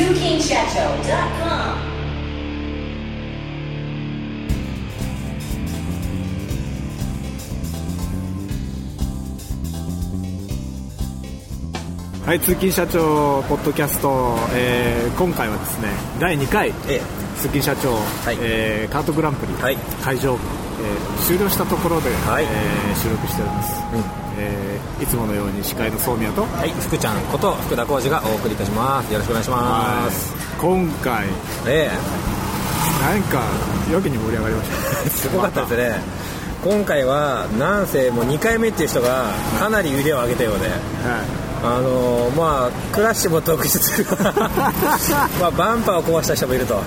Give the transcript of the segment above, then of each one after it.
SukinShacho.com はい、通勤社長ポッドキャスト、えー今回はですね第2回、え通勤社長、い。えーカートグランプリ、はい。会場部、えー終了したところで、はい。えー収録しております、えーいつものように司会の宗宮とはい、福ちゃんこと福田浩二がお送りいたします。よろしくお願いします。今回えなんかやけに盛り上がりました。え すごかったですね。今回はなんせもう2回目っていう人がかなり腕を上げたようで、はあのーまあクラッシュも特筆 まあバンパーを壊した人もいると。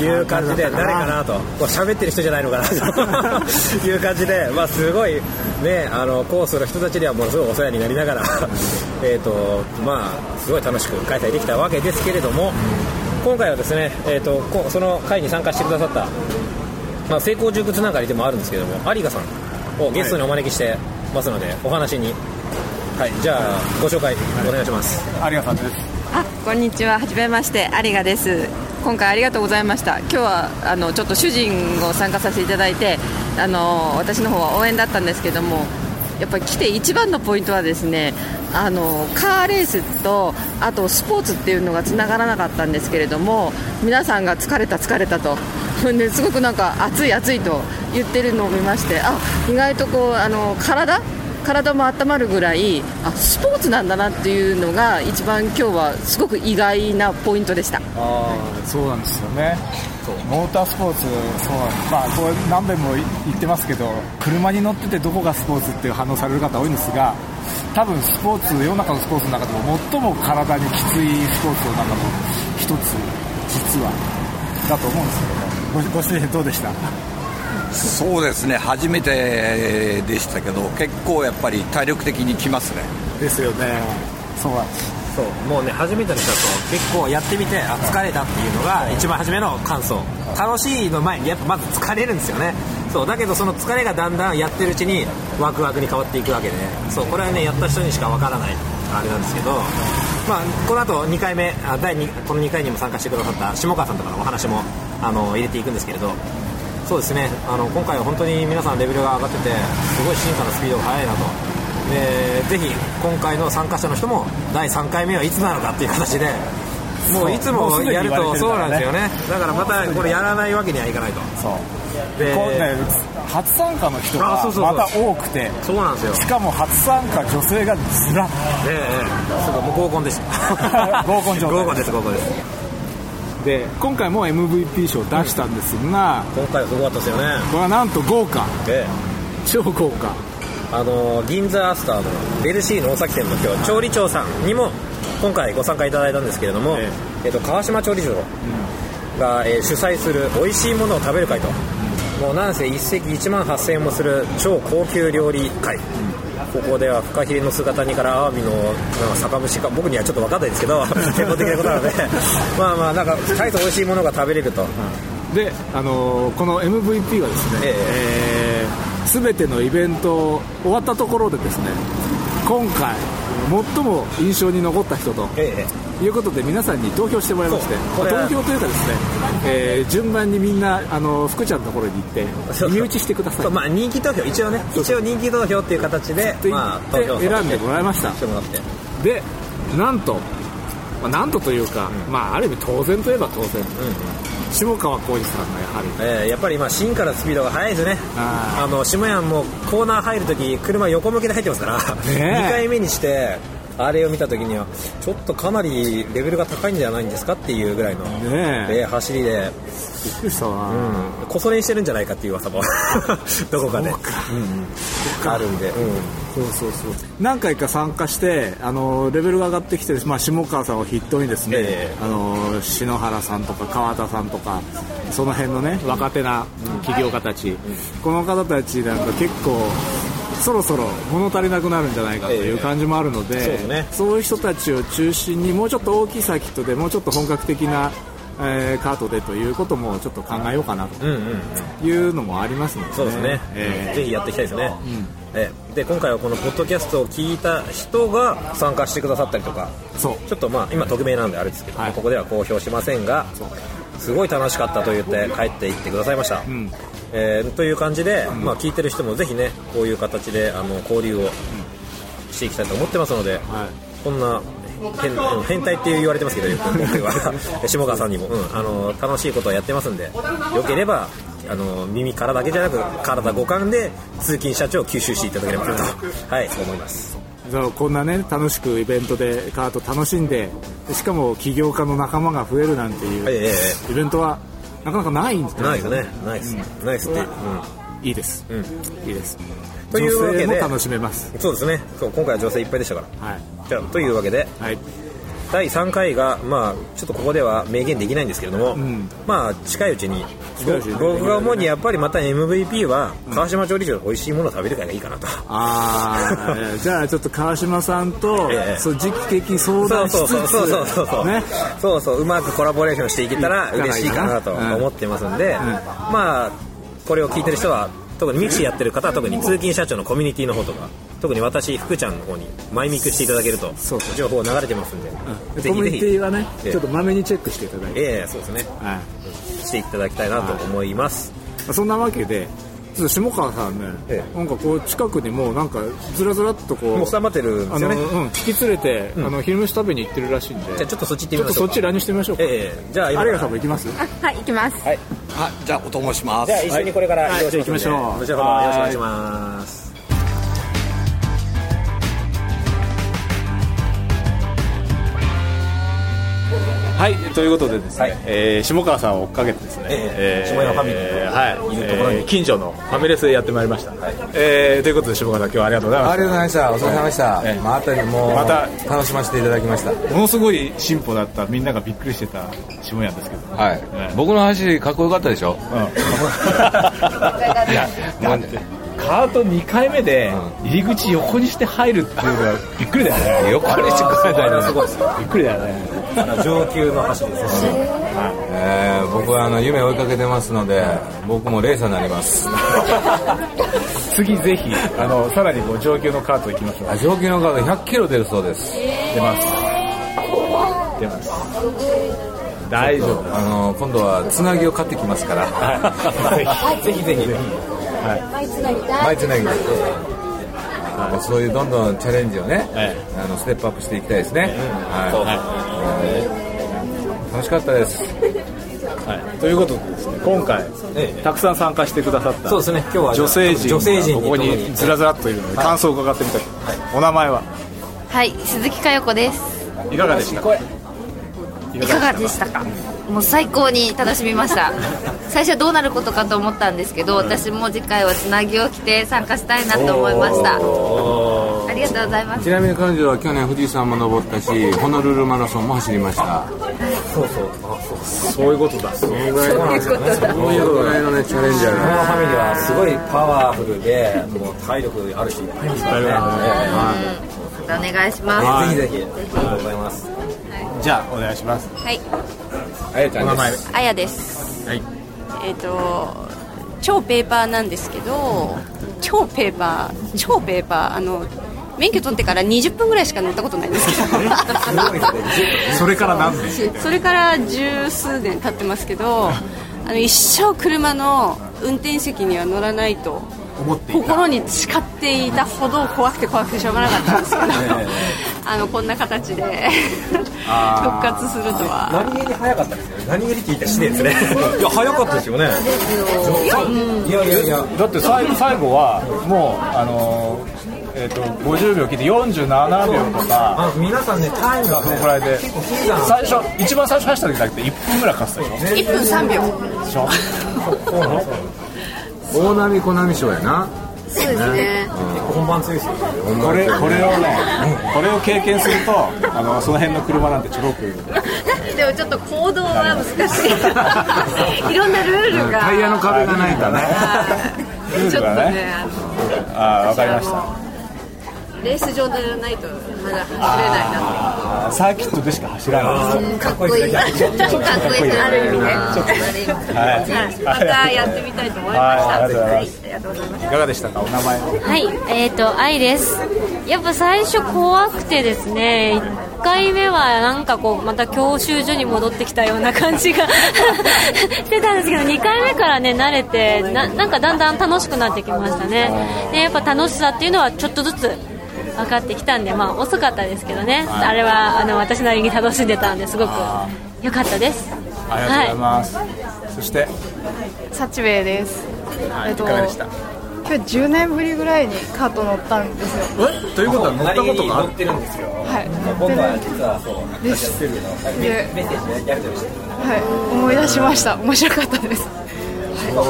いう感じで誰かな。と。喋ってる人じゃないのかなと。いう感じでまあすごいねあのコースの人たちにはものすごいお世話になりながらえっとまあすごい楽しく開催できたわけですけれども今回はですねえっ、とこその会に参加してくださったまあ、成功塾つながりでもあるんですけども有賀さんをゲストにお招きしてますので、お話にはいじゃあご紹介お願いします、い、有賀さんです。あこんにちは。はじめまして。有賀です。今回ありがとうございました。今日はあのちょっと主人を参加させていただいてあの私の方は応援だったんですけどもやっぱり来て一番のポイントはですねあのカーレースとあとスポーツっていうのがつながらなかったんですけれども皆さんが疲れた疲れたと。ですごくなんか暑い暑いと言ってるのを見ましてあ意外とこうあの体体も温まるぐらいあスポーツなんだなっていうのが一番今日はすごく意外なポイントでした。あそうなんですよね。モータースポーツそうまあこれ何遍も言ってますけど車に乗っててどこがスポーツっていう反応される方多いんですが多分スポーツ世の中のスポーツの中でも最も体にきついスポーツの中の一つ実は。だと思うんですけどごご主人どうでした？そうですね初めてでしたけど結構やっぱり体力的にきますね。ですよね。そうなんです。そうもうね初めての人だと結構やってみてあ疲れたっていうのが一番初めの感想。楽しいの前にやっぱまず疲れるんですよね。そうだけどその疲れがだんだんやってるうちにワクワクに変わっていくわけでそうこれはねやった人にしかわからないあれなんですけどまあこの後2回目あ第2この2回にも参加してくださった下川さんとかのお話もあの入れていくんですけれどそうですねあの今回は本当に皆さんレベルが上がっててすごい進化のスピードが速いなと。でぜひ今回の参加者の人も第3回目はいつなのかっていう形でもういつもやるとそうなんですよね。だからまたこれやらないわけにはいかないと。そう。でこうね初参加の人がまた多くてそうなんですよ。ねしかも初参加女性がずらっえええすごいもう合コンです 合コン状態合コンです合コンですで今回も MVP 賞を出したんですが、今回はすごかったですよね。これはなんと豪華。ええ。超豪華。あの銀座アスターのベルシーの大崎店の今日調理長さんにも今回ご参加いただいたんですけれども、ええ。っと川島調理長が、えー主催する美味しいものを食べる会と、もうなんせ一席1万8000円もする超高級料理会、ここではフカヒレの姿煮からアワビのなんか酒蒸しか僕にはちょっと分かんないですけど専門的なことなので まあまあなんか大層美味しいものが食べれると、で、あのーこの MVP はですね、ええ。ー全てのイベント終わったところでですね今回最も印象に残った人とええ。いうことで皆さんに投票してもらいまして投票というかですね、えー順番にみんなあの福ちゃんのところに行って身内してください。まあ人気投票一応ね一応人気投票っていう形でまあ選んでもらいました。でなんと、まあ、なんとというか、まあ、ある意味当然といえば当然、下川浩二さんがやはり。えーやっぱり今進化のスピードが速いですね。ああの下屋もコーナー入るとき車横向きで入ってますから、ねえ。2回目にしてあれを見たときにはちょっとかなりレベルが高いんじゃないんですかっていうぐらいの、ねえ。えー走りで、びっくりしたわ、うん、こそ練してるんじゃないかっていう噂も。どこかで、そうんうん。あるんで、うん。そうそうそう。何回か参加してあのレベルが上がってきて、まあ、下川さんを筆頭にですね、ええ。あの篠原さんとか川田さんとかその辺のね若手な起業家たち、この方たちなんか結構そろそろ物足りなくなるんじゃないかという感じもあるので,、そうですね。そういう人たちを中心にもうちょっと大きいサーキットでもうちょっと本格的な、えーカートでということもちょっと考えようかなとうんうんいうのもありますので、そうですね、えーぜひやっていきたいですね、ええ。で今回はこのポッドキャストを聞いた人が参加してくださったりとか。そう。ちょっとまあ今匿名なんであれですけど、はい。ここでは公表しませんがすごい楽しかったと言って帰っていってくださいました、ん。えーという感じで、まあ、聞いてる人もぜひねこういう形であの交流をしていきたいと思ってますので、はい。こんな変うん変態って言われてますけど よく。僕は下川さんにも、うん、あの楽しいことをやってますんでよければあの耳からだけじゃなく体五感で通勤社長を吸収していただければなと。はいそう思いますそうこんなね楽しくイベントでカート楽しんででしかも起業家の仲間が増えるなんていう、ええイベントはなかなかないんですないですね。ないです、ないですって、いいです、うん。うんいいです。というわけで楽しめます。そうですね。そう今回は女性いっぱいでしたから。はい。じゃあというわけで。はい第3回が、まあ、ちょっとここでは明言できないんですけれども、ん。まあ、近いうちに僕が主にやっぱりまた MVP は川島調理長の美味しいものを食べる会がいいかなと。ああ じゃあちょっと川島さんと、ええ。そう時期的相談しつつそうそうそうそう。そうね。そうそううまくコラボレーションしていけたら嬉しいかなとうん思ってますんで、まあこれを聞いてる人は特にミクシーやってる方は特に通勤社長のコミュニティの方とか特に私福ちゃんの方にマイミクしていただけるとそうそう。情報流れてますんで、でコミュニティはねええ。ちょっとまめにチェックしていただいて、ええそうですね。はい。していただきたいなと思います、そんなわけでちょっと下川さんね、ええ。なんかこう近くにもうなんかずらずらっとこうもうスタバってるんですよね。引き連れて、あの昼飯食べに行ってるらしいんで。じゃあちょっとそっち行ってちょっとみましょか。そうっち乱入してみましょうか、ええじゃあ今有賀さんも行きます？はい行きます。はいあじゃあお供します。じゃあ一緒にこれから移動しますはい。行きましょう。後ほどよろしくお願いしますはいということでですね、はい。えー下川さんを追っかけてですね、ええ下山ファミリーのはいいるところに。えー近所のファミレスでやってまいりました、えーということで下川さん今日はありがとうございまありがとうございました。お疲れ様でした。ええまたもう、また楽しませていただきました。すものすごい進歩だったみんながびっくりしてた下屋ですけど。はい。ええ。僕の話、かっこよかったでしょ？うん。いやだってカート2回目で入り口横にして入るっていうのはびっくりだよね。横にしてくれたすごいですよ。びっくりだよね上級の走りですしえー僕はあの夢を追いかけてますので、僕もレーサーになります。次ぜひあのさらにこう上級のカート行きましょうあ上級の方100キロ出るそうです。出ます。出ます。大丈夫。あの、今度はつなぎを買ってきますから。はい。ぜひぜひ。ぜひ。前つなぎで。あのそういうどんどんチャレンジをね、えあのステップアップしていきたいですね。はい。楽しかったです。はい、ということでですね今回、ええ。たくさん参加してくださったそうですね。今日は女性陣女性陣にここにずらずらっといるので感想を伺ってみたい、お名前は？はい、鈴木佳代子です。いかがでしたか？い。かがでしたか？もう最高に楽しみました。最初はどうなることかと思ったんですけど、私も次回はつなぎを着て参加したいなと思いました。ありがとうございます。ち。なみに彼女は去年富士山も登ったし、ホノルルマラソンも走りました。そういうことだ。そういうぐらいのそういうぐらいのね、チャレンジャーこのが。ファミリーはすごいパワフルでもう体力あるしいっぱいいますからね。お願い。します。はい。ぜひぜひ。ありがとうございます。じゃあお願いします。はい、あやちゃんお名前です。あやです。はい。えっ、と超ペーパーなんですけど超ペーパー超ペーパーあの免許取ってから20分ぐらいしか乗ったことないんですけ それから何年？どそれから十数年経ってますけどあの一生車の運転席には乗らないと思っていた。心に誓っていたほど怖くて怖くてしょうがなかったんですけど あのこんな形で 復活するとは。何気に早かったですよね。何気に聞いたしですね。いや早かったですよね。いやいやいや。だって最最後はもうあのーえっ、と50秒切って47秒とか。あ皆さんねタイムがそのくらいで。最初一番最初走った時だけで1分ぐらいかかってたで1分3秒。しょ？大波小波賞やな。そうですね。本番強いですよこれこれをね、これを経験するとあのその辺の車なんてすごく。でもちょっと行動は難しい。いろんなルールが。タイヤの壁がないとね。ルールがね。ちょっとね、あわかりましたレース場でないとまだ走れないなサーキットでしか走らない。かっこいいかっこいいある意味ねはいまたやってみたいと思いましたはいありがとうございますありがとうござい。ますいかがでしたかお名前はい、えっ、と、愛です。やっぱ最初怖くてですね、1回目はなんかこう、また教習所に戻ってきたような感じが してたんですけど、2回目からね、慣れてな、なんかだんだん楽しくなってきましたね。で、やっぱ楽しさっていうのはちょっとずつ分かってきたんで、まあ遅かったですけどね、あれはあの私なりに楽しんでたんですごく良かったです。ありがとうございます、そして？サチウェイです。はいえっといかがでした？今日10年ぶりぐらいにカート乗ったんですよ。え？ということは乗ったことがある？てるんですよはい。僕は実はそうです。で、メッセージやり取りして。はい、思い出しました。面白かったです。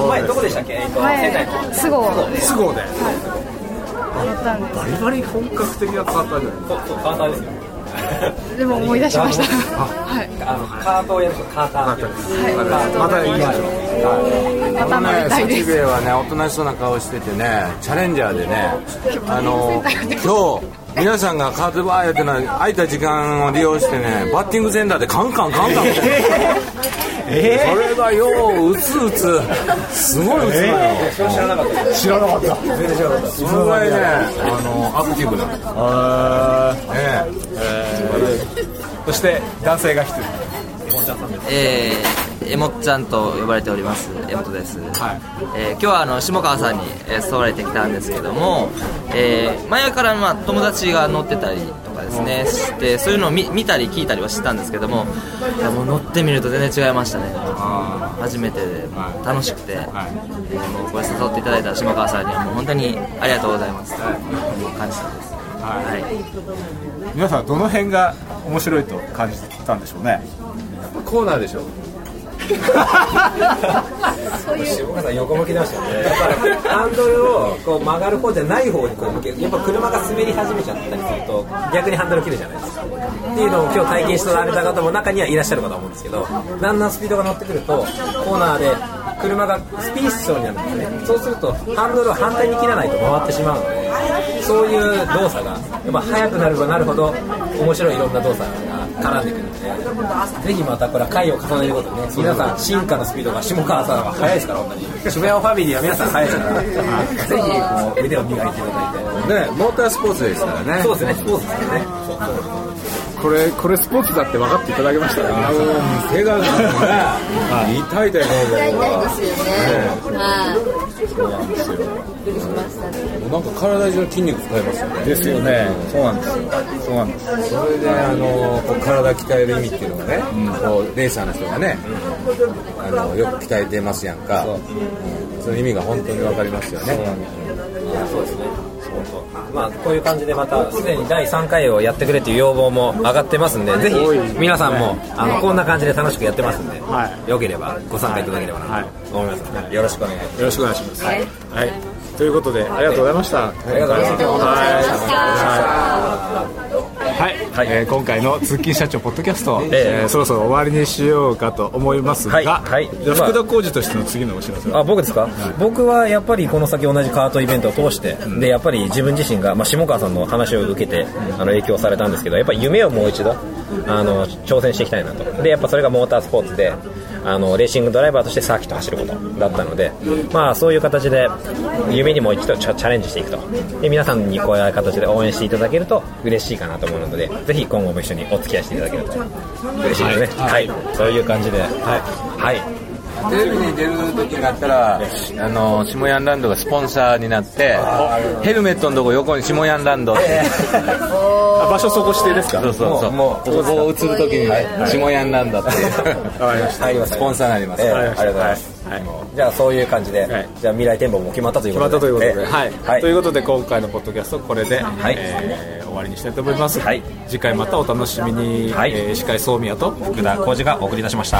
前どこでしたっけ、えっと仙台前、すぐ乗都合でったんでバリバリ本格的なカーターじゃないそうそうカーターですよす。でも思い出しました。はい。あのカートをやるとカーターって言うんですまた行きましょうまた乗りたいです。サチベイはねおとなしそうな顔しててねチャレンジャーでねあの 今日皆さんがカートバーやってるのは空いた時間を利用してねバッティングセンターでカンカンカンカン。ってそれがよううつうつ。すごいうつなの、知らなかった知らなかった。全然知らなかった。そのぐらいねあのアクティブなの。あねそして男性が一人えー、えもっちゃんと呼ばれております。えもとです、はい。えー今日はあの下川さんに、えー誘われてきたんですけども、えー前からまあ友達が乗ってたりとかですねしてそういうのを見見たり聞いたりはしてたんですけどもいやもう乗ってみると全然違いましたね。初めてで楽しくて、えーもうこれ誘っていただいた下川さんにはもう本当にありがとうございます、もう感謝です。はい。皆さんどの辺が面白いと感じたんでしょうねコーナーでしょ。下川さん横向きしたよねだからハンドルをこう曲がる方じゃない方にこう向けやっぱ車が滑り始めちゃったりすると逆にハンドル切るじゃないですかっていうのを今日体験してられた方も中にはいらっしゃるかと思うんですけどだんだんスピードが乗ってくるとコーナーで車がスピンションになるんですね。そうするとハンドルを反対に切らないと回ってしまうのでそういう動作がやっぱ速くなればなるほど面白いいろんな動作が絡んでくるので。ぜひまたこれは回を重ねることでね皆さん進化のスピードが下川さんは速いですから本当に。渋谷ファミリーは皆さん速いですから。ぜひこう腕を磨いていただいて。ねモータースポーツですからね。そうですねスポーツですよねこれこれスポーツだって分かっていただけましたね手がね痛い痛い痛い痛いですよねはい。なんか体中の筋肉使いますよね。ですよね。そうなんですよ。そうなんです。それであのこう体鍛える意味っていうのがね、こうレーサーの人がね、あのよく鍛えてますやんか。う。ん。その意味が本当に分かりますよね。そうですねまあこういう感じでまたすでに第3回をやってくれという要望も上がってますんでぜひ皆さんもあのこんな感じで楽しくやってますんで、はい。よければご参加いただければなと思いますので、よろしくお願いします。よろしくお願いします。はい、ということでありがとうございました。ありがとうございました。はい、はい。えー今回の通勤社長ポッドキャスト、えーそろそろ終わりにしようかと思いますが、はい。はい。じゃあ福田浩二としての次のお知らせは？あ僕ですか、僕はやっぱりこの先同じカートイベントを通して、でやっぱり自分自身が、まあ、下川さんの話を受けてあの影響されたんですけどやっぱり夢をもう一度？あの挑戦していきたいなと。でやっぱそれがモータースポーツであのレーシングドライバーとしてサーキットを走ることだったので、まあ、そういう形で夢にもう一度チャチャレンジしていくと。で皆さんにこういう形で応援していただけると嬉しいかなと思うのでぜひ今後も一緒にお付き合いしていただけると嬉しいですね。はい、そういう感じで。はい、はい。テレビに出る時になったらあの下ヤンランドがスポンサーになってヘルメットのとこ横に下ヤンランドって。あ 場所そこ指定ですか？そうそうそう。もうここを映る時にね下ヤンランドってわかりました。入りますスポンサーになります。ありがとうございます、じゃあそういう感じで、じゃあ未来展望も決まったという決ことで。まったということで、はい。はい。ということで今回のポッドキャストこれで、終わりにしたいと思います、はい。次回またお楽しみに、司会総宮と福田浩二がお送りいたしました